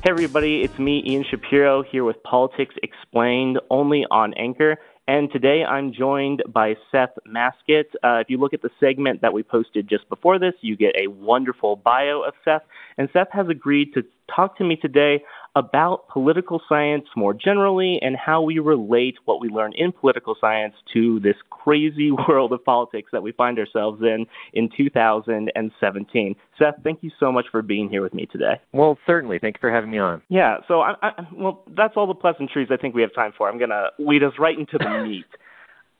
Hey, everybody, it's me, Ian Shapiro, here with Politics Explained only on Anchor. And today I'm joined by Seth Masket. Uh, if you look at the segment that we posted just before this, you get a wonderful bio of Seth. And Seth has agreed to talk to me today about political science more generally and how we relate what we learn in political science to this crazy world of politics that we find ourselves in in 2017. Seth, thank you so much for being here with me today. Well, certainly. Thank you for having me on. Yeah, so I, I, well, that's all the pleasantries I think we have time for. I'm going to lead us right into the meat.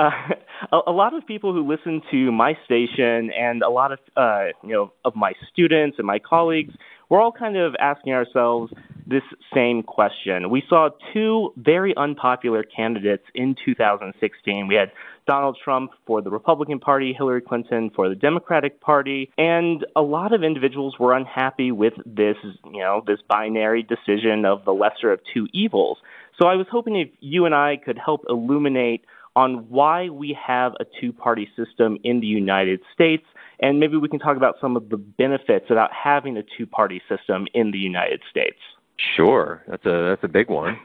Uh, a, a, lot of people who listen to my station and a lot of uh, you know of my students and my colleagues, we're all kind of asking ourselves this same question. We saw two very unpopular candidates in 2016. We had Donald Trump for the Republican Party, Hillary Clinton for the Democratic Party, and a lot of individuals were unhappy with this, you know, this binary decision of the lesser of two evils. So I was hoping if you and I could help illuminate on why we have a two party system in the United States, and maybe we can talk about some of the benefits about having a two party system in the United States. Sure, that's a that's a big one.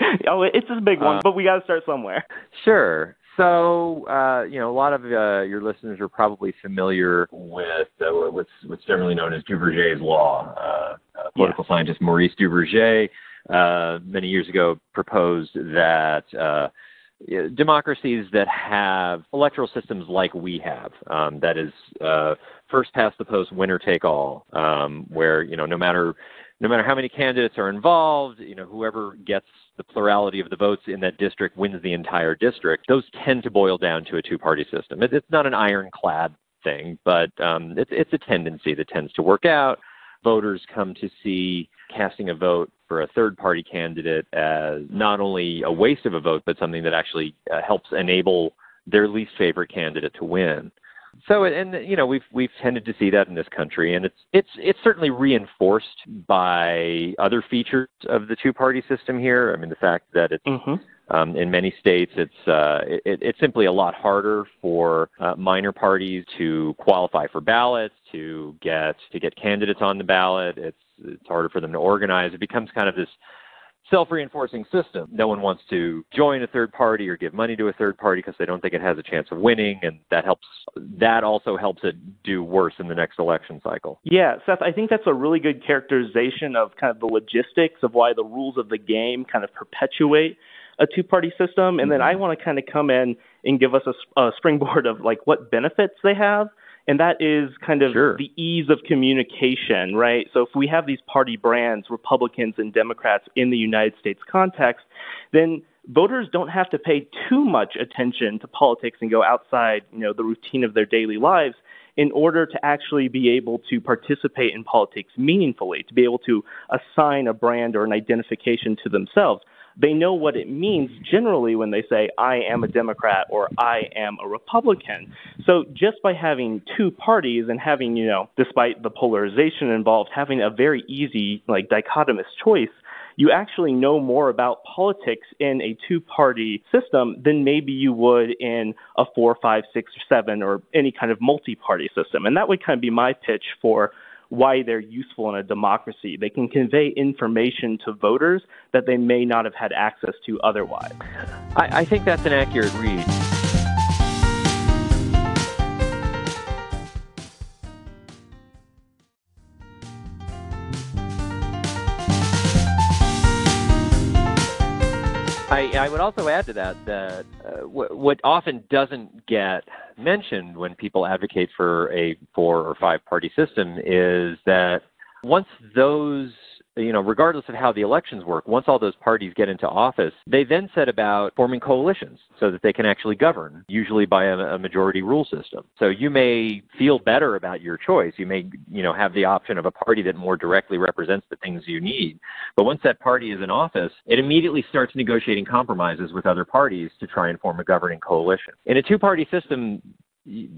oh, it's a big one, uh, but we got to start somewhere. Sure. So, uh, you know, a lot of uh, your listeners are probably familiar with uh, what's what's generally known as Duverger's law. Uh, uh, political yes. scientist Maurice Duverger uh, many years ago proposed that democracies that have electoral systems like we have, um, that is uh, first past the post, winner take all, um, where you know no matter no matter how many candidates are involved, you know whoever gets the plurality of the votes in that district wins the entire district. Those tend to boil down to a two-party system. It, it's not an ironclad thing, but um, it's it's a tendency that tends to work out. Voters come to see casting a vote for a third party candidate as not only a waste of a vote, but something that actually uh, helps enable their least favorite candidate to win. So, and you know, we've we've tended to see that in this country, and it's it's it's certainly reinforced by other features of the two party system here. I mean, the fact that it's mm-hmm. Um, in many states, it's uh, it, it's simply a lot harder for uh, minor parties to qualify for ballots, to get to get candidates on the ballot. It's it's harder for them to organize. It becomes kind of this self-reinforcing system. No one wants to join a third party or give money to a third party because they don't think it has a chance of winning, and that helps. That also helps it do worse in the next election cycle. Yeah, Seth, I think that's a really good characterization of kind of the logistics of why the rules of the game kind of perpetuate a two-party system, and then I mm-hmm. want to kind of come in and give us a, a springboard of like what benefits they have and that is kind of sure. the ease of communication, right? So if we have these party brands, Republicans and Democrats in the United States context, then voters don't have to pay too much attention to politics and go outside, you know, the routine of their daily lives in order to actually be able to participate in politics meaningfully, to be able to assign a brand or an identification to themselves they know what it means generally when they say, I am a Democrat or I am a Republican. So just by having two parties and having, you know, despite the polarization involved, having a very easy, like, dichotomous choice, you actually know more about politics in a two party system than maybe you would in a four, five, six, or seven, or any kind of multi party system. And that would kind of be my pitch for why they're useful in a democracy. They can convey information to voters that they may not have had access to otherwise. I, I think that's an accurate read. I, would also add to that that uh, w- what often doesn't get mentioned when people advocate for a four or five party system is that once those you know, regardless of how the elections work, once all those parties get into office, they then set about forming coalitions so that they can actually govern, usually by a, a, majority rule system. So you may feel better about your choice. You may, you know, have the option of a party that more directly represents the things you need. But once that party is in office, it immediately starts negotiating compromises with other parties to try and form a governing coalition. In a two-party system,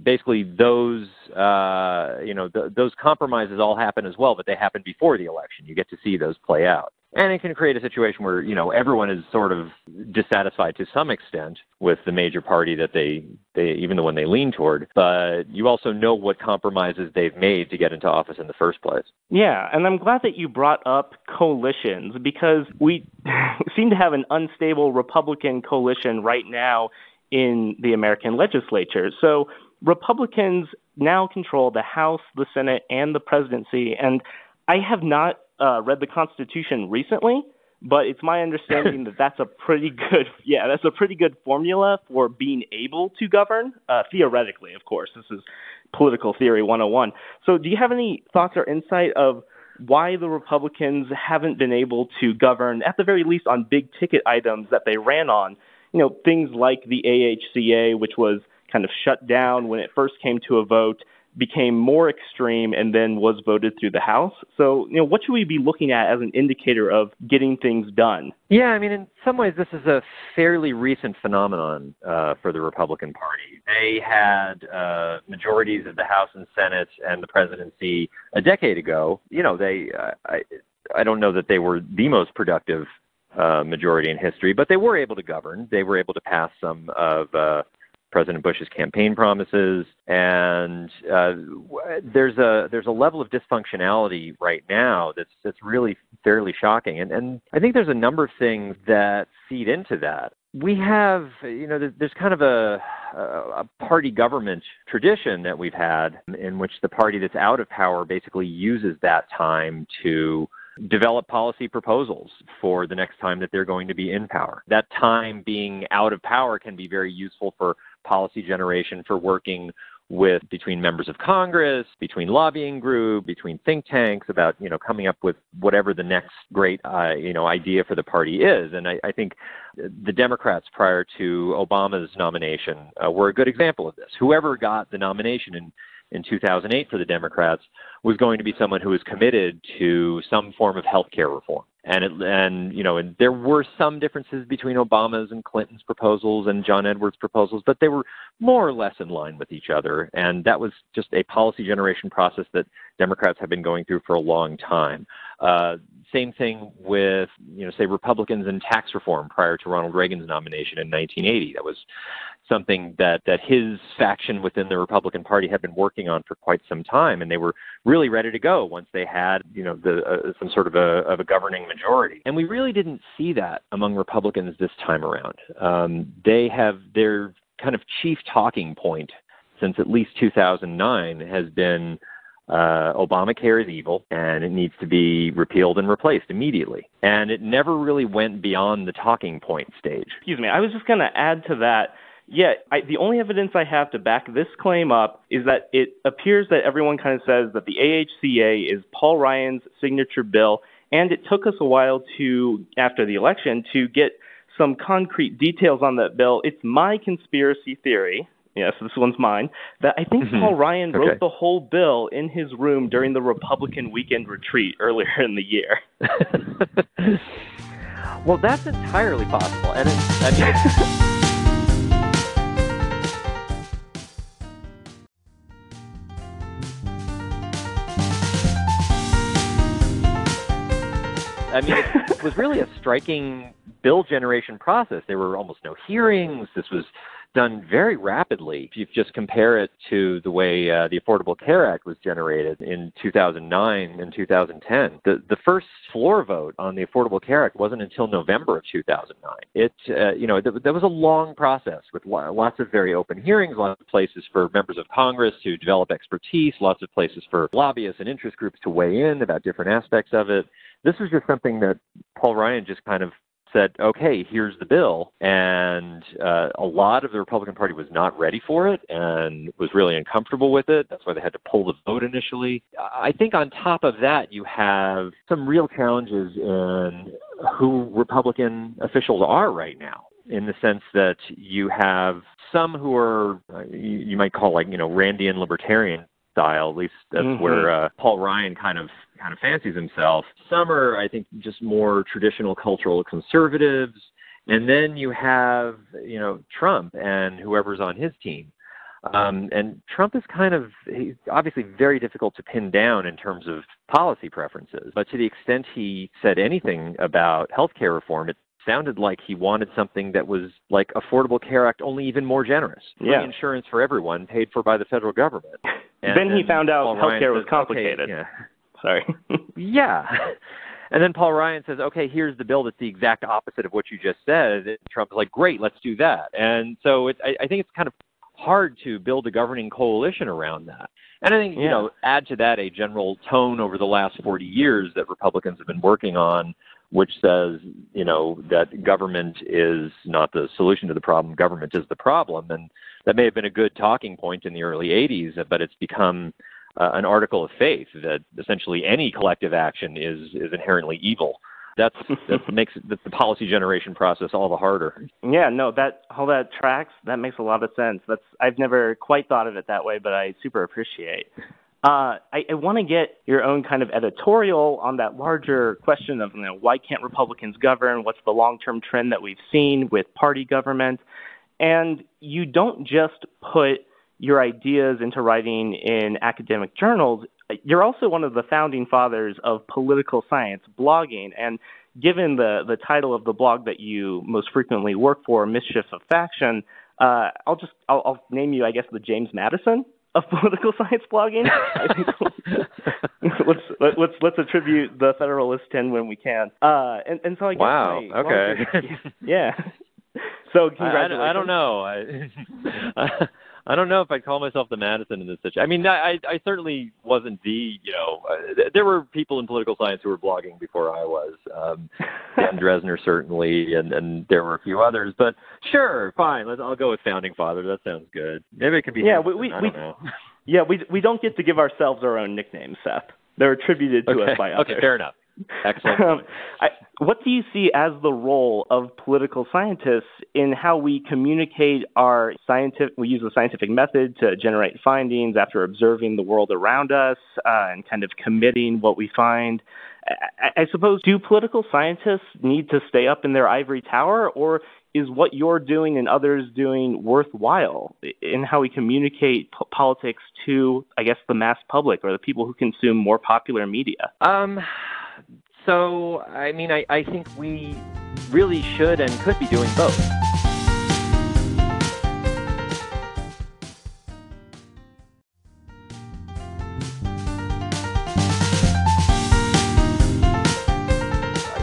basically those uh, you know th- those compromises all happen as well, but they happen before the election. You get to see those play out. and it can create a situation where you know everyone is sort of dissatisfied to some extent with the major party that they they even the one they lean toward but you also know what compromises they've made to get into office in the first place yeah and i'm glad that you brought up coalitions because we seem to have an unstable republican coalition right now in the american legislature so republicans now control the house the senate and the presidency and i have not uh, read the Constitution recently, but it's my understanding that that's a pretty good, yeah, that's a pretty good formula for being able to govern, uh, theoretically, of course. This is political theory 101. So, do you have any thoughts or insight of why the Republicans haven't been able to govern, at the very least, on big ticket items that they ran on? You know, things like the AHCA, which was kind of shut down when it first came to a vote became more extreme and then was voted through the House. So, you know, what should we be looking at as an indicator of getting things done? Yeah, I mean, in some ways, this is a fairly recent phenomenon uh, for the Republican Party. They had uh, majorities of the House and Senate and the presidency a decade ago. You know, they, uh, I, I don't know that they were the most productive uh, majority in history, but they were able to govern. They were able to pass some of uh, President Bush's campaign promises, and uh, there's a there's a level of dysfunctionality right now that's that's really fairly shocking, and and I think there's a number of things that feed into that. We have, you know, there's kind of a, a party government tradition that we've had in which the party that's out of power basically uses that time to develop policy proposals for the next time that they're going to be in power. That time being out of power can be very useful for policy generation for working with between members of Congress, between lobbying group, between think tanks about you know coming up with whatever the next great uh, you know idea for the party is. And I, I think the Democrats prior to Obama's nomination uh, were a good example of this. Whoever got the nomination in in 2008 for the Democrats was going to be someone who was committed to some form of health care reform. And it, and you know, and there were some differences between Obama's and Clinton's proposals and John Edwards' proposals, but they were more or less in line with each other. And that was just a policy generation process that Democrats have been going through for a long time. Uh, same thing with, you know, say Republicans and tax reform prior to Ronald Reagan's nomination in 1980. That was something that that his faction within the Republican Party had been working on for quite some time, and they were really ready to go once they had, you know, the uh, some sort of a of a governing majority. And we really didn't see that among Republicans this time around. Um, they have their kind of chief talking point since at least 2009 has been uh, Obamacare is evil and it needs to be repealed and replaced immediately. And it never really went beyond the talking point stage. Excuse me, I was just going to add to that. Yeah, I, the only evidence I have to back this claim up is that it appears that everyone kind of says that the AHCA is Paul Ryan's signature bill, and it took us a while to, after the election, to get some concrete details on that bill. It's my conspiracy theory yes, this one's mine, that I think mm-hmm. Paul Ryan wrote okay. the whole bill in his room during the Republican weekend retreat earlier in the year. well, that's entirely possible. And it, I mean, I mean, it was really a striking bill generation process. There were almost no hearings. This was done very rapidly. If you just compare it to the way uh, the Affordable Care Act was generated in 2009 and 2010, the, the first floor vote on the Affordable Care Act wasn't until November of 2009. It, uh, you know, th- that was a long process with lots of very open hearings, lots of places for members of Congress to develop expertise, lots of places for lobbyists and interest groups to weigh in about different aspects of it. This was just something that Paul Ryan just kind of said, okay, here's the bill. And uh, a lot of the Republican Party was not ready for it and was really uncomfortable with it. That's why they had to pull the vote initially. I think on top of that, you have some real challenges in who Republican officials are right now in the sense that you have some who are uh, you, you might call like you know Randian libertarian style. At least that's mm-hmm. where uh, Paul Ryan kind of kind of fancies himself. Some are, I think, just more traditional cultural conservatives, and then you have you know Trump and whoever's on his team. Um, and Trump is kind of he's obviously very difficult to pin down in terms of policy preferences. But to the extent he said anything about health care reform, it sounded like he wanted something that was like Affordable Care Act, only even more generous. Free yeah. insurance for everyone, paid for by the federal government. And, then he found out healthcare was complicated. Okay, yeah. Sorry. yeah. And then Paul Ryan says, okay, here's the bill that's the exact opposite of what you just said. And Trump's like, great, let's do that. And so it, I, I think it's kind of hard to build a governing coalition around that. And I think, yeah. you know, add to that a general tone over the last 40 years that Republicans have been working on, which says, you know, that government is not the solution to the problem, government is the problem. And that may have been a good talking point in the early 80s, but it's become uh, an article of faith that essentially any collective action is is inherently evil. That's that makes the, the policy generation process all the harder. Yeah, no, that all that tracks. That makes a lot of sense. That's I've never quite thought of it that way, but I super appreciate. Uh, I, I want to get your own kind of editorial on that larger question of you know, why can't Republicans govern? What's the long-term trend that we've seen with party government? And you don't just put your ideas into writing in academic journals, you're also one of the founding fathers of political science blogging. And given the, the title of the blog that you most frequently work for, Mischief of Faction, uh, I'll just I'll, I'll name you, I guess, the James Madison of political science blogging. I think let's let's let's attribute the Federalist 10 when we can. Uh, and and so I guess wow, my, okay, yeah. So congratulations. I, I, I don't know. I, I don't know if I'd call myself the Madison in this situation. I mean, I, I certainly wasn't the, you know, uh, there were people in political science who were blogging before I was. Um, Dan Drezner certainly, and and there were a few others. But sure, fine. Let's, I'll go with founding father. That sounds good. Maybe it could be. Yeah, we we, I we yeah we we don't get to give ourselves our own nicknames, Seth. They're attributed to okay. us by others. Okay, fair enough. Excellent. Um, I, what do you see as the role of political scientists in how we communicate our scientific? We use the scientific method to generate findings after observing the world around us uh, and kind of committing what we find. I, I suppose do political scientists need to stay up in their ivory tower, or is what you're doing and others doing worthwhile in how we communicate p- politics to, I guess, the mass public or the people who consume more popular media? Um, so, I mean, I, I think we really should and could be doing both.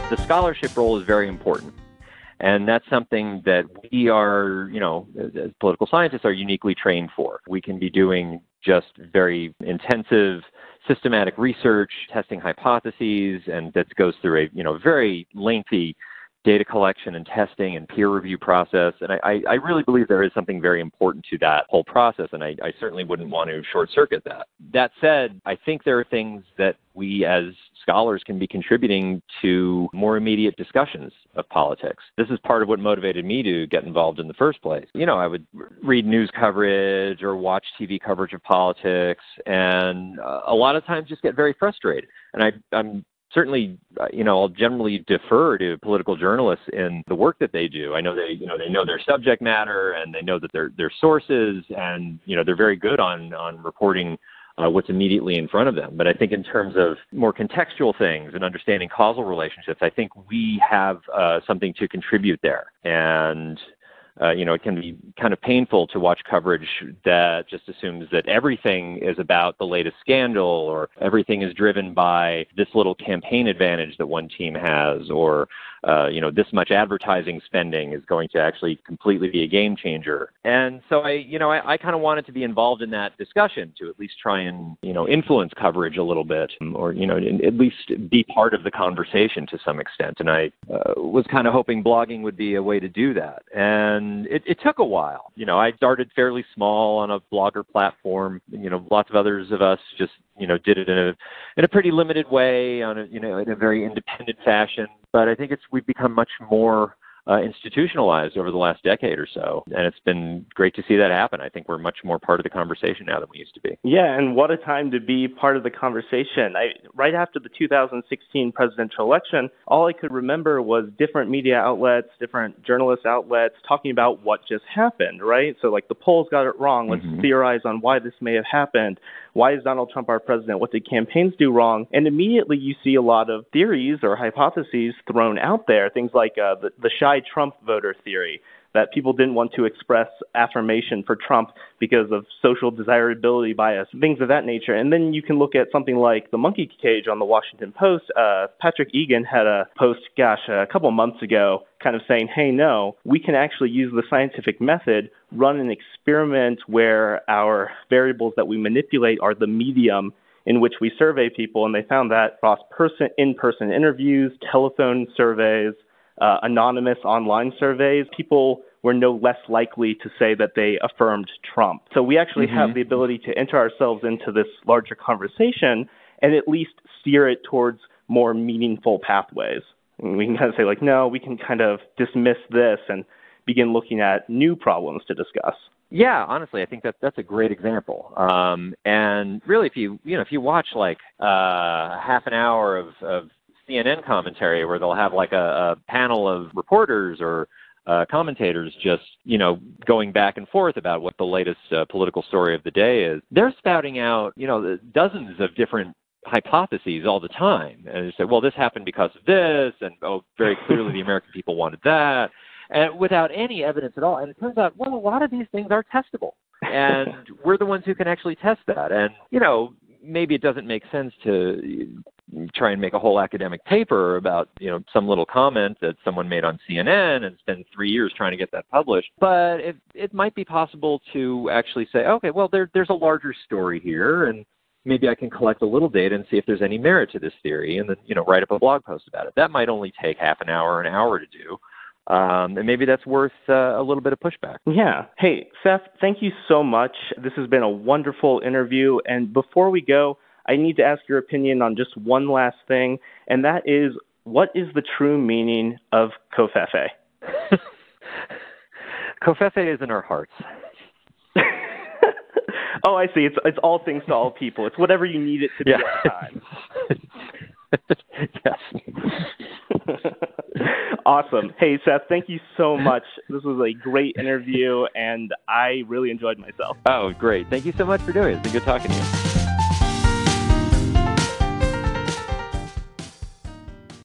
The scholarship role is very important. And that's something that we are, you know, as political scientists are uniquely trained for. We can be doing just very intensive systematic research, testing hypotheses, and that goes through a, you know, very lengthy data collection and testing and peer review process. And I, I really believe there is something very important to that whole process, and I, I certainly wouldn't want to short circuit that. That said, I think there are things that we as scholars can be contributing to more immediate discussions of politics. This is part of what motivated me to get involved in the first place. You know, I would read news coverage or watch TV coverage of politics, and uh, a lot of times just get very frustrated. And I, I'm certainly, uh, you know, I'll generally defer to political journalists in the work that they do. I know they, you know, they know their subject matter and they know that their their sources, and you know, they're very good on on reporting uh, what's immediately in front of them. But I think in terms of more contextual things and understanding causal relationships, I think we have uh, something to contribute there. And uh, you know, it can be kind of painful to watch coverage that just assumes that everything is about the latest scandal or everything is driven by this little campaign advantage that one team has or, uh, you know, this much advertising spending is going to actually completely be a game changer. And so I, you know, I, I kind of wanted to be involved in that discussion to at least try and, you know, influence coverage a little bit or, you know, at least be part of the conversation to some extent. And I uh, was kind of hoping blogging would be a way to do that. And and it, it took a while. You know, I started fairly small on a blogger platform. You know, lots of others of us just you know did it in a in a pretty limited way on a you know in a very independent fashion. But I think it's we've become much more uh, institutionalized over the last decade or so. And it's been great to see that happen. I think we're much more part of the conversation now than we used to be. Yeah, and what a time to be part of the conversation. I, right after the 2016 presidential election, all I could remember was different media outlets, different journalist outlets talking about what just happened, right? So, like, the polls got it wrong. Let's mm-hmm. theorize on why this may have happened. Why is Donald Trump our president? What did campaigns do wrong? And immediately you see a lot of theories or hypotheses thrown out there, things like uh, the, the shy Trump voter theory that people didn't want to express affirmation for Trump because of social desirability bias, things of that nature. And then you can look at something like the monkey cage on the Washington Post. Uh, Patrick Egan had a post, gosh, a couple months ago, kind of saying, hey, no, we can actually use the scientific method, run an experiment where our variables that we manipulate are the medium in which we survey people, and they found that across person in-person interviews, telephone surveys, uh, anonymous online surveys, people were no less likely to say that they affirmed Trump. So we actually mm-hmm. have the ability to enter ourselves into this larger conversation and at least steer it towards more meaningful pathways. And we can kind of say, like, no, we can kind of dismiss this and begin looking at new problems to discuss. Yeah, honestly, I think that that's a great example. Um, and really, if you you know if you watch like uh, half an hour of, of CNN commentary where they'll have like a, a panel of reporters or uh, commentators just you know going back and forth about what the latest uh, political story of the day is. They're spouting out you know dozens of different hypotheses all the time, and they say, well, this happened because of this, and oh, very clearly the American people wanted that, and without any evidence at all. And it turns out, well, a lot of these things are testable, and we're the ones who can actually test that. And you know, maybe it doesn't make sense to try and make a whole academic paper about you know some little comment that someone made on CNN and spend three years trying to get that published. But it it might be possible to actually say, okay, well there there's a larger story here, and maybe I can collect a little data and see if there's any merit to this theory, and then you know write up a blog post about it. That might only take half an hour, an hour to do. Um, and maybe that's worth uh, a little bit of pushback. Yeah. Hey, Seth, thank you so much. This has been a wonderful interview. And before we go, I need to ask your opinion on just one last thing, and that is what is the true meaning of covfefe? Covfefe is in our hearts. oh, I see. It's it's all things to all people. It's whatever you need it to be yeah. at the time. yes. awesome. Hey, Seth, thank you so much. This was a great interview, and I really enjoyed myself. Oh, great. Thank you so much for doing it. It's been good talking to you.